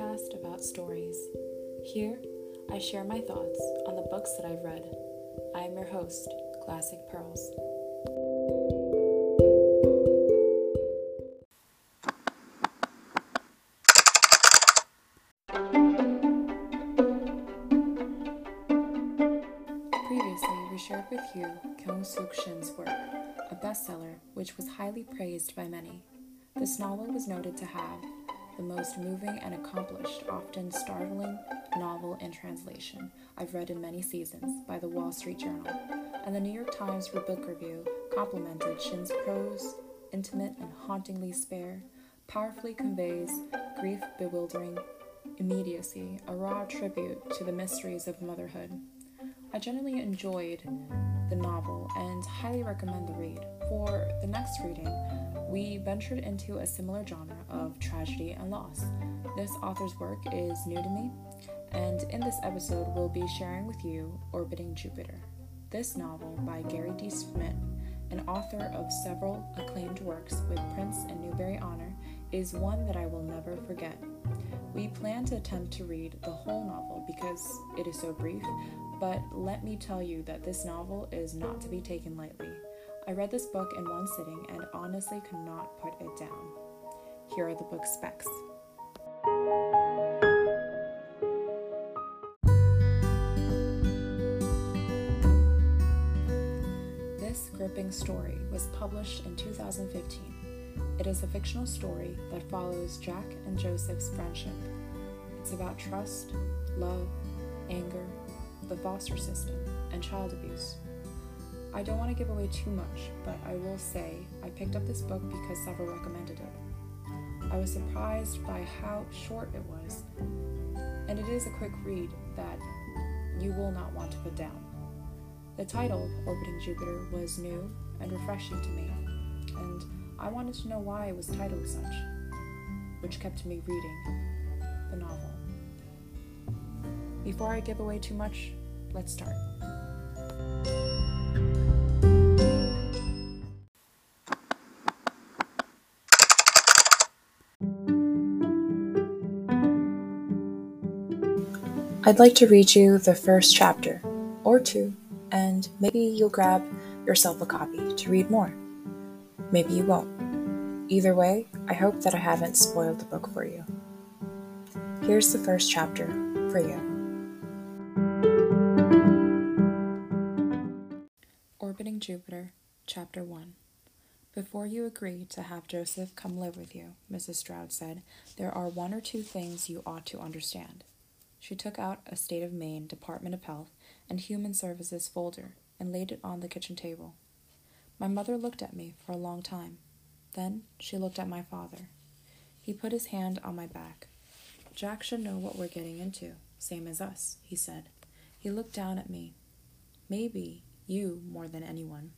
podcast about stories. Here, I share my thoughts on the books that I've read. I am your host, Classic Pearls. Previously, we shared with you Kyung-sook Shin's work, a bestseller which was highly praised by many. This novel was noted to have the most moving and accomplished, often startling novel in translation I've read in many seasons by the Wall Street Journal, and the New York Times for Book Review complimented Shin's prose, intimate and hauntingly spare, powerfully conveys grief bewildering immediacy, a raw tribute to the mysteries of motherhood. I generally enjoyed the novel and highly recommend the read. For the next reading, we ventured into a similar genre of tragedy and loss. This author's work is new to me, and in this episode, we'll be sharing with you Orbiting Jupiter. This novel by Gary D. Schmidt, an author of several acclaimed works with Printz and Newbery Honor, is one that I will never forget. We plan to attempt to read the whole novel because it is so brief, but let me tell you that this novel is not to be taken lightly. I read this book in one sitting and honestly could not put it down. Here are the book specs. This gripping story was published in 2015. It is a fictional story that follows Jack and Joseph's friendship. It's about trust, love, anger, the foster system, and child abuse. I don't want to give away too much, but I will say I picked up this book because several recommended it. I was surprised by how short it was, and it is a quick read that you will not want to put down. The title, Orbiting Jupiter, was new and refreshing to me, and I wanted to know why it was titled such, which kept me reading the novel. Before I give away too much, Let's start. I'd like to read you the first chapter, or two, and maybe you'll grab yourself a copy to read more. Maybe you won't. Either way, I hope that I haven't spoiled the book for you. Here's the first chapter for you. Orbiting Jupiter, Chapter 1 Before you agree to have Joseph come live with you, Mrs. Stroud said, there are one or two things you ought to understand. She took out a State of Maine Department of Health and Human Services folder and laid it on the kitchen table. My mother looked at me for a long time. Then she looked at my father. He put his hand on my back. Jack should know what we're getting into, same as us, he said. He looked down at me. Maybe you more than anyone.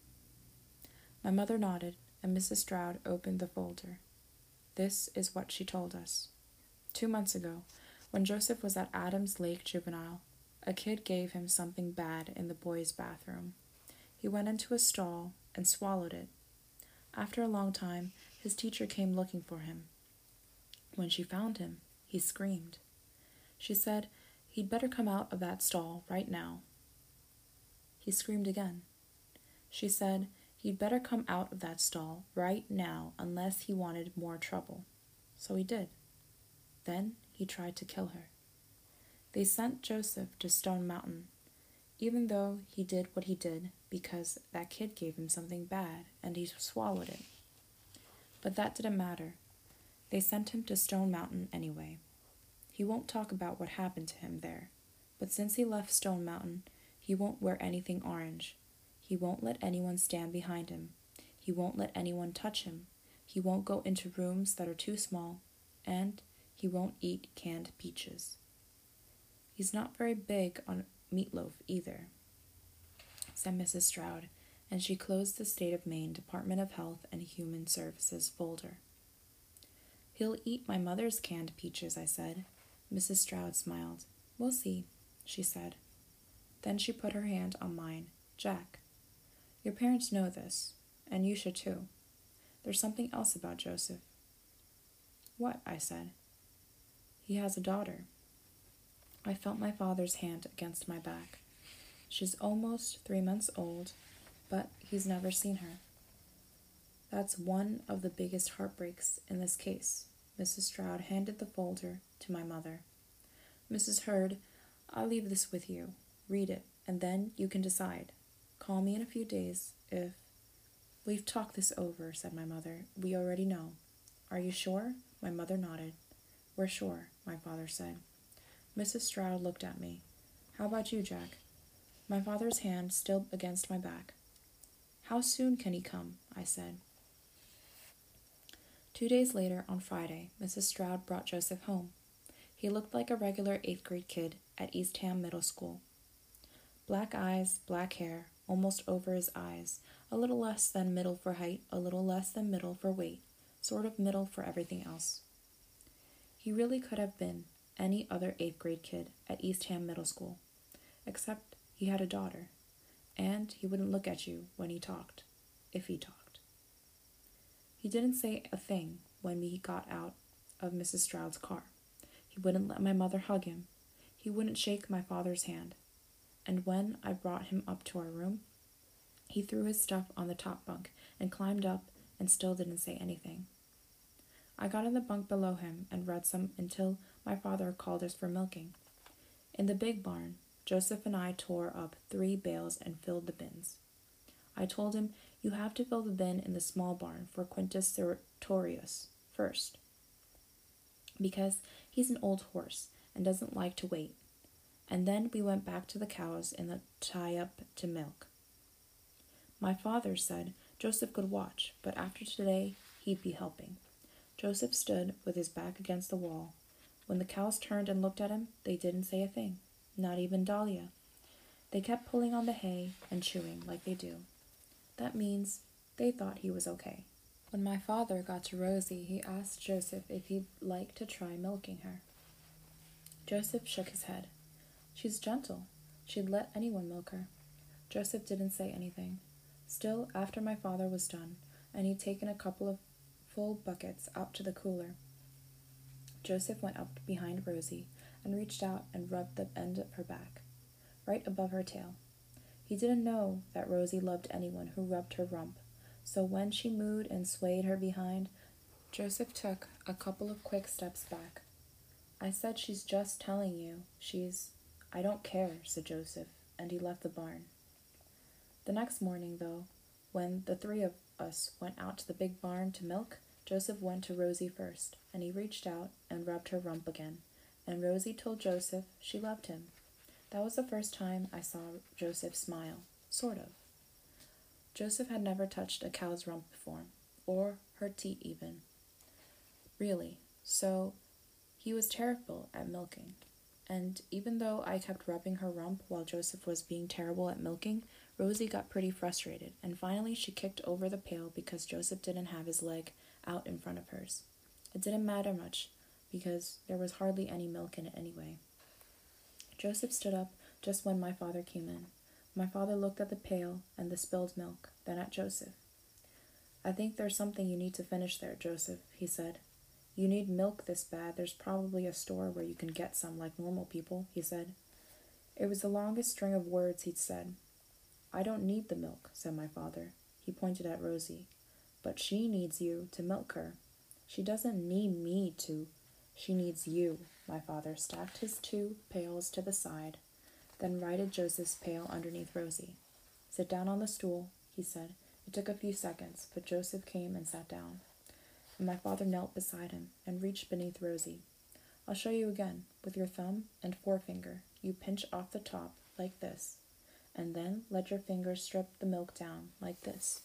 My mother nodded, and Mrs. Stroud opened the folder. This is what she told us. Two months ago, when Joseph was at Adams Lake Juvenile, a kid gave him something bad in the boys' bathroom. He went into a stall and swallowed it. After a long time, his teacher came looking for him. When she found him, he screamed. She said he'd better come out of that stall right now he screamed again. She said he'd better come out of that stall right now unless he wanted more trouble. So he did. Then he tried to kill her. They sent Joseph to Stone Mountain, even though he did what he did because that kid gave him something bad and he swallowed it. But that didn't matter. They sent him to Stone Mountain anyway. He won't talk about what happened to him there, but since he left Stone Mountain, he won't wear anything orange. He won't let anyone stand behind him. He won't let anyone touch him. He won't go into rooms that are too small. And he won't eat canned peaches. He's not very big on meatloaf either, said Mrs. Stroud, and she closed the State of Maine Department of Health and Human Services folder. He'll eat my mother's canned peaches, I said. Mrs. Stroud smiled. We'll see, she said. Then she put her hand on mine. Jack, your parents know this, and you should too. There's something else about Joseph. What? I said. He has a daughter. I felt my father's hand against my back. She's almost three months old, but he's never seen her. That's one of the biggest heartbreaks in this case. Mrs. Stroud handed the folder to my mother. Mrs. Hurd, I'll leave this with you. Read it, and then you can decide. Call me in a few days if. We've talked this over, said my mother. We already know. Are you sure? My mother nodded. We're sure, my father said. Mrs. Stroud looked at me. How about you, Jack? My father's hand still against my back. How soon can he come? I said. Two days later, on Friday, Mrs. Stroud brought Joseph home. He looked like a regular eighth grade kid at Eastham Middle School. Black eyes, black hair, almost over his eyes, a little less than middle for height, a little less than middle for weight, sort of middle for everything else. He really could have been any other eighth grade kid at Eastham Middle School, except he had a daughter, and he wouldn't look at you when he talked, if he talked. He didn't say a thing when we got out of Mrs. Stroud's car. He wouldn't let my mother hug him. He wouldn't shake my father's hand. And when I brought him up to our room, he threw his stuff on the top bunk and climbed up and still didn't say anything. I got in the bunk below him and read some until my father called us for milking. In the big barn, Joseph and I tore up three bales and filled the bins. I told him, You have to fill the bin in the small barn for Quintus Sertorius first, because he's an old horse and doesn't like to wait. And then we went back to the cows in the tie up to milk. My father said Joseph could watch, but after today he'd be helping. Joseph stood with his back against the wall. When the cows turned and looked at him, they didn't say a thing, not even Dahlia. They kept pulling on the hay and chewing like they do. That means they thought he was okay. When my father got to Rosie, he asked Joseph if he'd like to try milking her. Joseph shook his head. She's gentle. She'd let anyone milk her. Joseph didn't say anything. Still, after my father was done, and he'd taken a couple of full buckets out to the cooler, Joseph went up behind Rosie and reached out and rubbed the end of her back, right above her tail. He didn't know that Rosie loved anyone who rubbed her rump, so when she mooed and swayed her behind, Joseph took a couple of quick steps back. I said she's just telling you. She's. I don't care, said Joseph, and he left the barn. The next morning, though, when the three of us went out to the big barn to milk, Joseph went to Rosie first, and he reached out and rubbed her rump again, and Rosie told Joseph she loved him. That was the first time I saw Joseph smile, sort of. Joseph had never touched a cow's rump before, or her teat even. Really, so he was terrible at milking. And even though I kept rubbing her rump while Joseph was being terrible at milking, Rosie got pretty frustrated, and finally she kicked over the pail because Joseph didn't have his leg out in front of hers. It didn't matter much, because there was hardly any milk in it anyway. Joseph stood up just when my father came in. My father looked at the pail and the spilled milk, then at Joseph. I think there's something you need to finish there, Joseph, he said. You need milk this bad. There's probably a store where you can get some like normal people, he said. It was the longest string of words he'd said. I don't need the milk, said my father. He pointed at Rosie. But she needs you to milk her. She doesn't need me to. She needs you. My father stacked his two pails to the side, then righted Joseph's pail underneath Rosie. Sit down on the stool, he said. It took a few seconds, but Joseph came and sat down. And my father knelt beside him and reached beneath Rosie. I'll show you again. With your thumb and forefinger, you pinch off the top like this, and then let your fingers strip the milk down like this.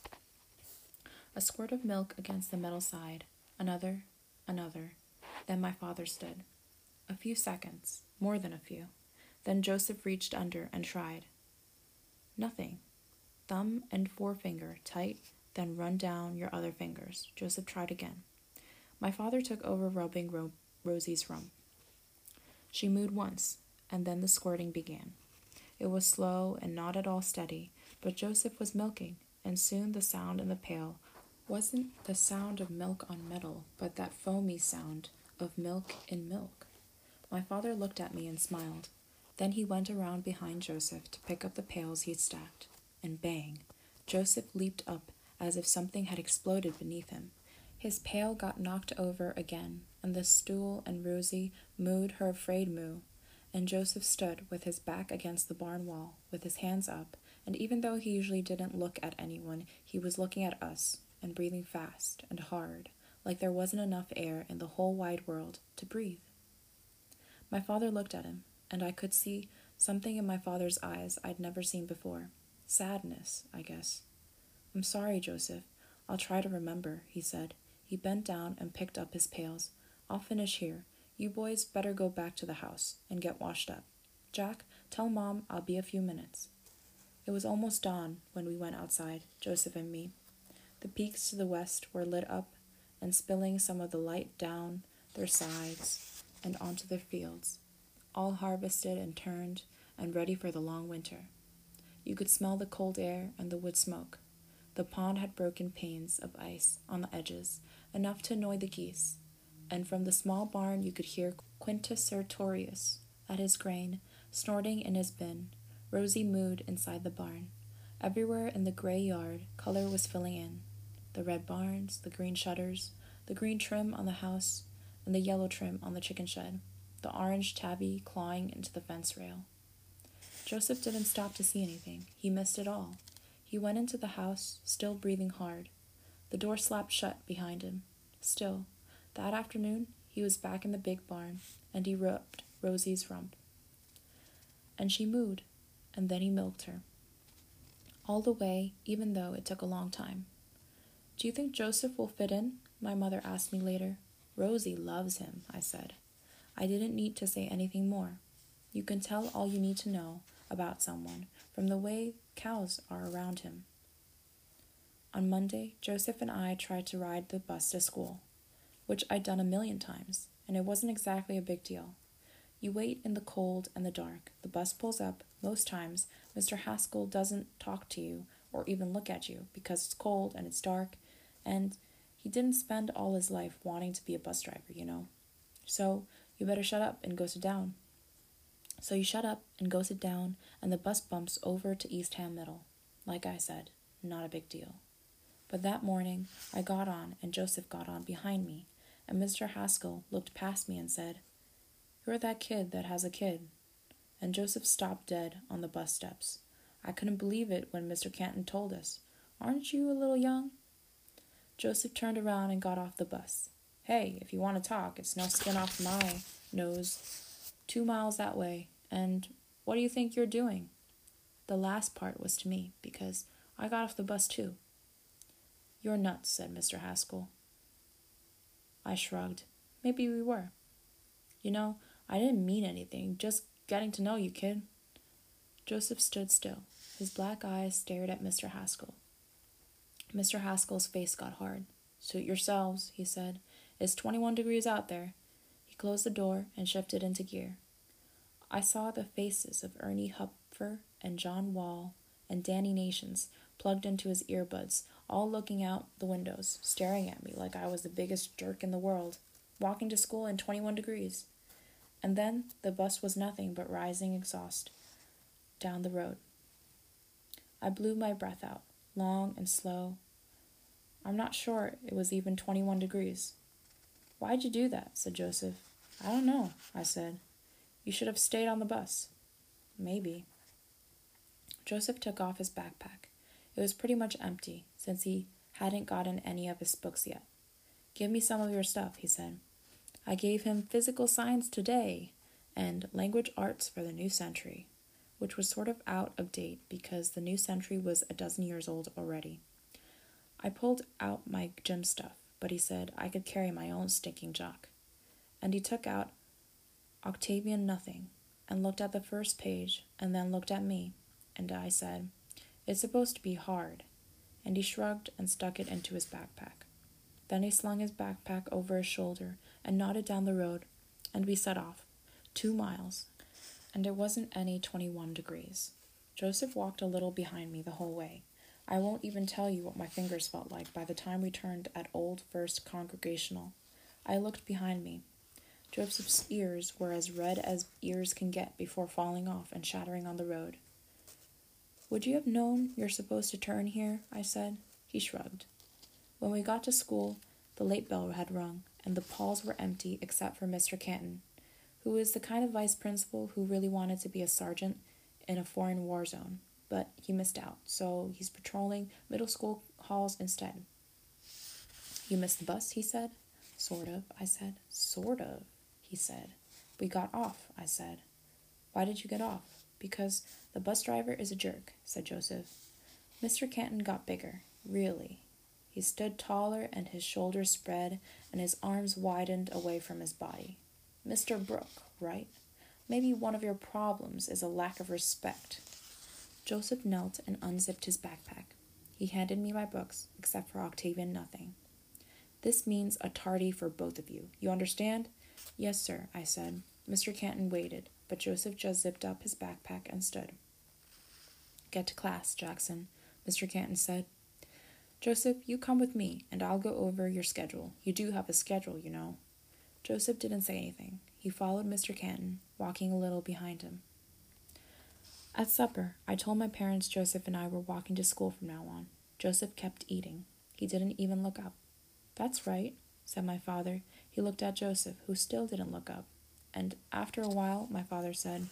A squirt of milk against the metal side, another, another. Then my father stood. A few seconds, more than a few. Then Joseph reached under and tried. Nothing. Thumb and forefinger tight, then run down your other fingers. Joseph tried again. My father took over rubbing Ro- Rosie's rump. She mooed once, and then the squirting began. It was slow and not at all steady, but Joseph was milking, and soon the sound in the pail wasn't the sound of milk on metal, but that foamy sound of milk in milk. My father looked at me and smiled. Then he went around behind Joseph to pick up the pails he'd stacked. And bang! Joseph leaped up as if something had exploded beneath him. His pail got knocked over again, and the stool and Rosie mooed her afraid moo. And Joseph stood with his back against the barn wall, with his hands up, and even though he usually didn't look at anyone, he was looking at us and breathing fast and hard, like there wasn't enough air in the whole wide world to breathe. My father looked at him, and I could see something in my father's eyes I'd never seen before. Sadness, I guess. I'm sorry, Joseph. I'll try to remember, he said. He bent down and picked up his pails. I'll finish here. You boys better go back to the house and get washed up. Jack, tell Mom I'll be a few minutes. It was almost dawn when we went outside, Joseph and me. The peaks to the west were lit up and spilling some of the light down their sides and onto their fields, all harvested and turned and ready for the long winter. You could smell the cold air and the wood smoke. The pond had broken panes of ice on the edges, enough to annoy the geese, and from the small barn you could hear Quintus Sertorius at his grain, snorting in his bin, Rosie mooed inside the barn. Everywhere in the gray yard, color was filling in the red barns, the green shutters, the green trim on the house, and the yellow trim on the chicken shed, the orange tabby clawing into the fence rail. Joseph didn't stop to see anything. He missed it all. He went into the house, still breathing hard. The door slapped shut behind him. Still, that afternoon, he was back in the big barn, and he rubbed Rosie's rump. And she mooed and then he milked her. All the way, even though it took a long time. Do you think Joseph will fit in? My mother asked me later. Rosie loves him, I said. I didn't need to say anything more. You can tell all you need to know about someone from the way cows are around him. On Monday, Joseph and I tried to ride the bus to school, which I'd done a million times, and it wasn't exactly a big deal. You wait in the cold and the dark. The bus pulls up. Most times, Mr. Haskell doesn't talk to you or even look at you because it's cold and it's dark, and he didn't spend all his life wanting to be a bus driver, you know. So, you better shut up and go sit down. So you shut up and go sit down, and the bus bumps over to Eastham Middle. Like I said, not a big deal. But that morning, I got on, and Joseph got on behind me, and Mr. Haskell looked past me and said, you're that kid that has a kid. And Joseph stopped dead on the bus steps. I couldn't believe it when Mr. Canton told us. Aren't you a little young? Joseph turned around and got off the bus. Hey, if you want to talk, it's no skin off my nose. Two miles that way. And what do you think you're doing? The last part was to me, because I got off the bus too. You're nuts, said Mr. Haskell. I shrugged. Maybe we were. You know, I didn't mean anything, just getting to know you, kid. Joseph stood still. His black eyes stared at Mr. Haskell. Mr. Haskell's face got hard. Suit yourselves, he said. It's 21 degrees out there. He closed the door and shifted into gear. I saw the faces of Ernie Hupfer and John Wall and Danny Nations plugged into his earbuds, all looking out the windows, staring at me like I was the biggest jerk in the world, walking to school in 21 degrees. And then the bus was nothing but rising exhaust down the road. I blew my breath out, long and slow. I'm not sure it was even 21 degrees. Why'd you do that? said Joseph. I don't know, I said. You should have stayed on the bus. Maybe. Joseph took off his backpack. It was pretty much empty, since he hadn't gotten any of his books yet. Give me some of your stuff, he said. I gave him physical science today and language arts for the new century, which was sort of out of date because the new century was a dozen years old already. I pulled out my gym stuff, but he said I could carry my own stinking jock. And he took out Octavian Nothing and looked at the first page and then looked at me, and I said, It's supposed to be hard. And he shrugged and stuck it into his backpack. Then he slung his backpack over his shoulder and nodded down the road, and we set off. Two miles, and it wasn't any 21 degrees. Joseph walked a little behind me the whole way. I won't even tell you what my fingers felt like by the time we turned at Old First Congregational. I looked behind me. Joseph's ears were as red as ears can get before falling off and shattering on the road. Would you have known you're supposed to turn here? I said. He shrugged. When we got to school, the late bell had rung, and the halls were empty except for Mr. Canton, who is the kind of vice principal who really wanted to be a sergeant in a foreign war zone, but he missed out, so he's patrolling middle school halls instead. You missed the bus, he said. Sort of, I said. Sort of, he said. We got off, I said. Why did you get off? Because the bus driver is a jerk, said Joseph. Mr. Canton got bigger, really. He stood taller and his shoulders spread and his arms widened away from his body. Mr. Brooke, right? Maybe one of your problems is a lack of respect. Joseph knelt and unzipped his backpack. He handed me my books, except for Octavian Nothing. This means a tardy for both of you. You understand? Yes, sir, I said. Mr. Canton waited, but Joseph just zipped up his backpack and stood. Get to class, Jackson, Mr. Canton said. Joseph, you come with me, and I'll go over your schedule. You do have a schedule, you know. Joseph didn't say anything. He followed Mr. Canton, walking a little behind him. At supper, I told my parents Joseph and I were walking to school from now on. Joseph kept eating. He didn't even look up. That's right, said my father. He looked at Joseph, who still didn't look up. And after a while, my father said,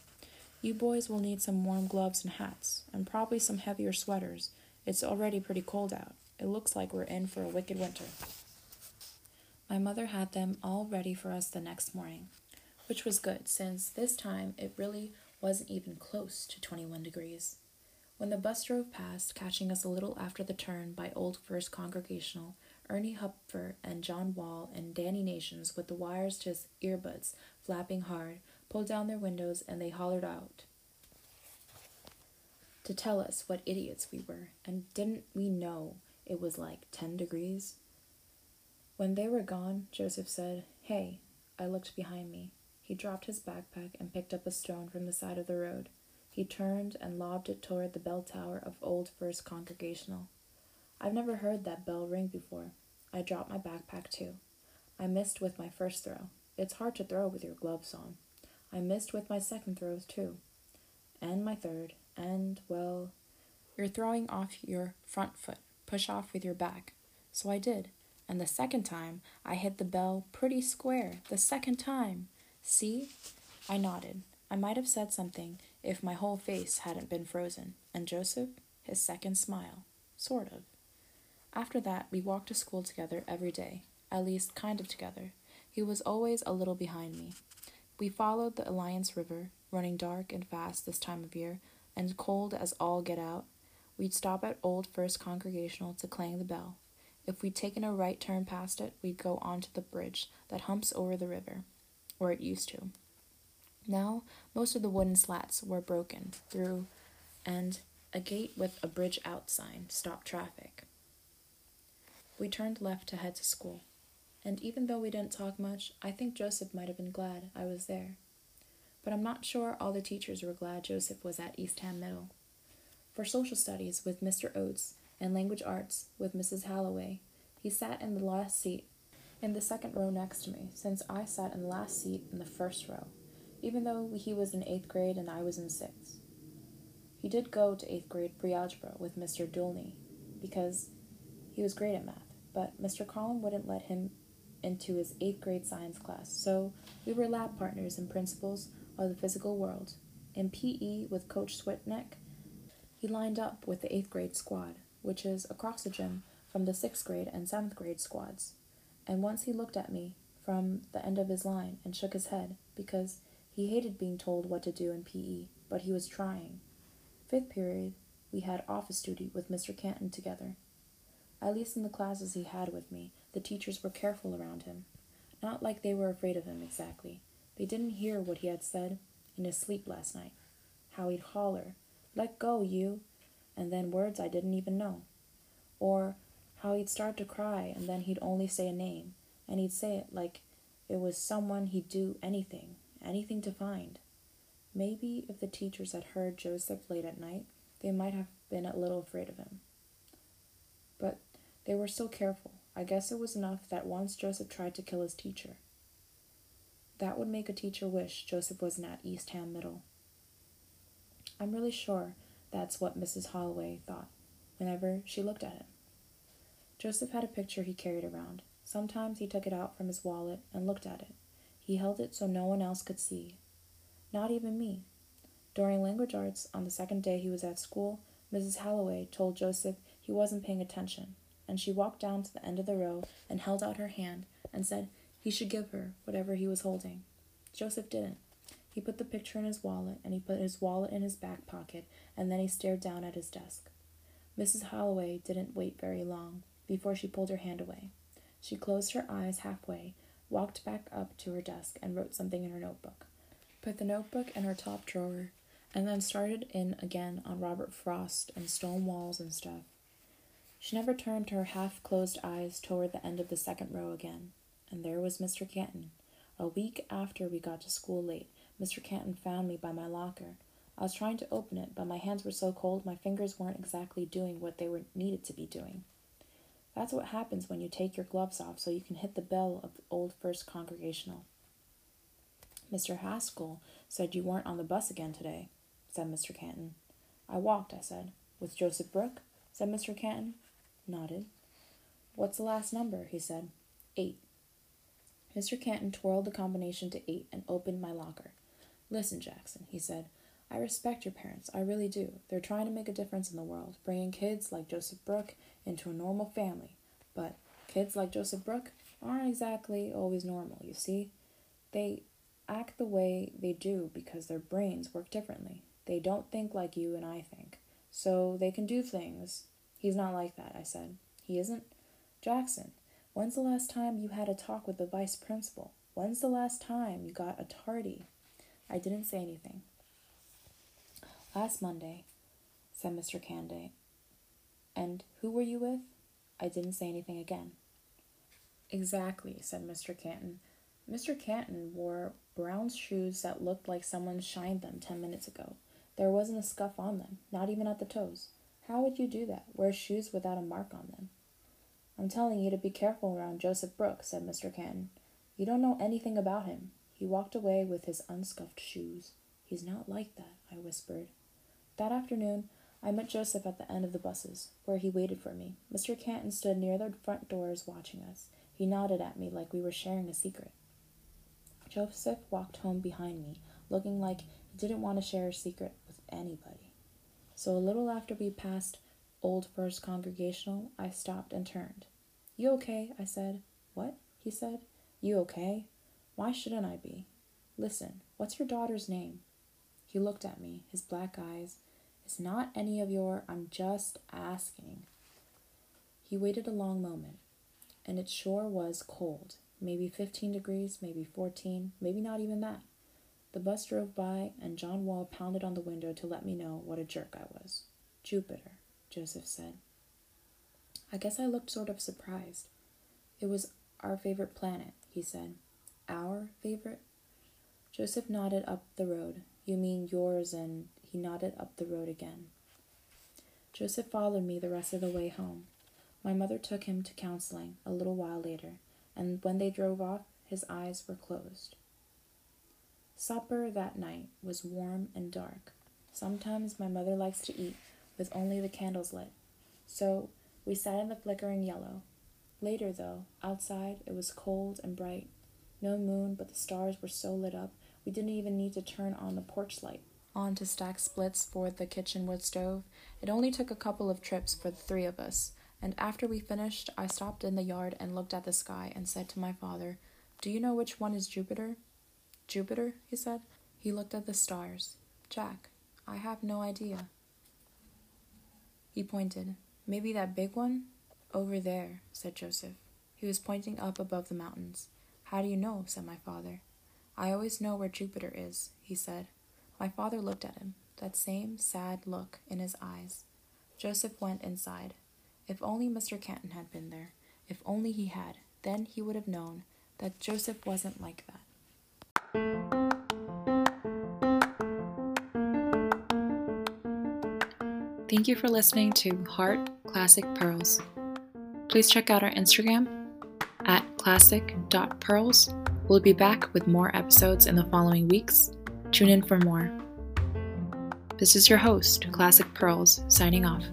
You boys will need some warm gloves and hats, and probably some heavier sweaters. It's already pretty cold out. It looks like we're in for a wicked winter. My mother had them all ready for us the next morning, which was good, since this time it really wasn't even close to 21 degrees. When the bus drove past, catching us a little after the turn by Old First Congregational, Ernie Hupfer and John Wall and Danny Nations, with the wires to his earbuds flapping hard, pulled down their windows and they hollered out to tell us what idiots we were. And didn't we know it was like 10 degrees? When they were gone, Joseph said, Hey, I looked behind me. He dropped his backpack and picked up a stone from the side of the road. He turned and lobbed it toward the bell tower of Old First Congregational. I've never heard that bell ring before. I dropped my backpack too. I missed with my first throw. It's hard to throw with your gloves on. I missed with my second throws too. And my third. And, well, you're throwing off your front foot. Push off with your back. So I did. And the second time, I hit the bell pretty square. The second time. See? I nodded. I might have said something if my whole face hadn't been frozen. And Joseph? His second smile. Sort of. After that, we walked to school together every day, at least kind of together. He was always a little behind me. We followed the Alliance River, running dark and fast this time of year, and cold as all get out. We'd stop at Old First Congregational to clang the bell. If we'd taken a right turn past it, we'd go on to the bridge that humps over the river, or it used to. Now, most of the wooden slats were broken through, and a gate with a bridge out sign stopped traffic. We turned left to head to school, and even though we didn't talk much, I think Joseph might have been glad I was there. But I'm not sure all the teachers were glad Joseph was at Eastham Middle. For social studies with Mr. Oates and language arts with Mrs. Halloway, he sat in the last seat in the second row next to me, since I sat in the last seat in the first row, even though he was in eighth grade and I was in sixth. He did go to eighth grade pre algebra with Mr. Dulney because he was great at math but Mr. Collin wouldn't let him into his eighth grade science class, so we were lab partners and principles of the physical world. In PE with Coach Switneck, he lined up with the eighth grade squad, which is across the gym from the sixth grade and seventh grade squads. And once he looked at me from the end of his line and shook his head because he hated being told what to do in PE, but he was trying. Fifth period, we had office duty with Mr. Canton together. At least in the classes he had with me, the teachers were careful around him. Not like they were afraid of him exactly. They didn't hear what he had said in his sleep last night. How he'd holler, Let go, you! And then words I didn't even know. Or how he'd start to cry and then he'd only say a name, and he'd say it like it was someone he'd do anything, anything to find. Maybe if the teachers had heard Joseph late at night, they might have been a little afraid of him. But they were still careful. I guess it was enough that once Joseph tried to kill his teacher. That would make a teacher wish Joseph wasn't at Eastham Middle. I'm really sure that's what Mrs. Holloway thought whenever she looked at him. Joseph had a picture he carried around. Sometimes he took it out from his wallet and looked at it. He held it so no one else could see, not even me. During language arts, on the second day he was at school, Mrs. Holloway told Joseph he wasn't paying attention, and she walked down to the end of the row and held out her hand and said he should give her whatever he was holding. Joseph didn't. He put the picture in his wallet, and he put his wallet in his back pocket, and then he stared down at his desk. Mrs. Holloway didn't wait very long before she pulled her hand away. She closed her eyes halfway, walked back up to her desk, and wrote something in her notebook. Put the notebook in her top drawer, and then started in again on Robert Frost and stone walls and stuff. She never turned her half closed eyes toward the end of the second row again, and there was Mr. Canton. A week after we got to school late, Mr. Canton found me by my locker. I was trying to open it, but my hands were so cold my fingers weren't exactly doing what they were needed to be doing. That's what happens when you take your gloves off so you can hit the bell of old First Congregational. Mr. Haskell said you weren't on the bus again today, said Mr. Canton. I walked, I said. With Joseph Brooke? said Mr. Canton. Nodded. What's the last number? he said. Eight. Mr. Canton twirled the combination to eight and opened my locker. Listen, Jackson, he said. I respect your parents, I really do. They're trying to make a difference in the world, bringing kids like Joseph Brooke into a normal family. But kids like Joseph Brooke aren't exactly always normal, you see. They act the way they do because their brains work differently. They don't think like you and I think. So they can do things. He's not like that, I said. He isn't? Jackson, when's the last time you had a talk with the vice principal? When's the last time you got a tardy? I didn't say anything. Last Monday, said Mr. Canday. And who were you with? I didn't say anything again. Exactly, said Mr. Canton. Mr. Canton wore brown shoes that looked like someone shined them ten minutes ago. There wasn't a scuff on them, not even at the toes. How would you do that? Wear shoes without a mark on them? I'm telling you to be careful around Joseph Brooke, said Mr. Canton. You don't know anything about him. He walked away with his unscuffed shoes. He's not like that, I whispered. That afternoon, I met Joseph at the end of the buses, where he waited for me. Mr. Canton stood near the front doors watching us. He nodded at me like we were sharing a secret. Joseph walked home behind me, looking like he didn't want to share a secret with anybody. So a little after we passed Old First Congregational, I stopped and turned. You okay? I said. What? He said. You okay? Why shouldn't I be? Listen, what's your daughter's name? He looked at me, his black eyes. It's not any of your, I'm just asking. He waited a long moment, and it sure was cold maybe 15 degrees, maybe 14, maybe not even that. The bus drove by, and John Wall pounded on the window to let me know what a jerk I was. Jupiter, Joseph said. I guess I looked sort of surprised. It was our favorite planet, he said. Our favorite? Joseph nodded up the road. You mean yours, and he nodded up the road again. Joseph followed me the rest of the way home. My mother took him to counseling a little while later and when they drove off, his eyes were closed. Supper that night was warm and dark. Sometimes my mother likes to eat with only the candles lit, so we sat in the flickering yellow. Later, though, outside it was cold and bright. No moon, but the stars were so lit up we didn't even need to turn on the porch light. On to stack splits for the kitchen wood stove. It only took a couple of trips for the three of us, and after we finished, I stopped in the yard and looked at the sky and said to my father, Do you know which one is Jupiter? Jupiter, he said. He looked at the stars. Jack, I have no idea. He pointed. Maybe that big one? Over there, said Joseph. He was pointing up above the mountains. How do you know? said my father. I always know where Jupiter is, he said. My father looked at him, that same sad look in his eyes. Joseph went inside. If only Mr. Canton had been there. If only he had. Then he would have known that Joseph wasn't like that. Thank you for listening to Heart Classic Pearls. Please check out our Instagram at classic.pearls We'll be back with more episodes in the following weeks. Tune in for more. This is your host, Classic Pearls, signing off.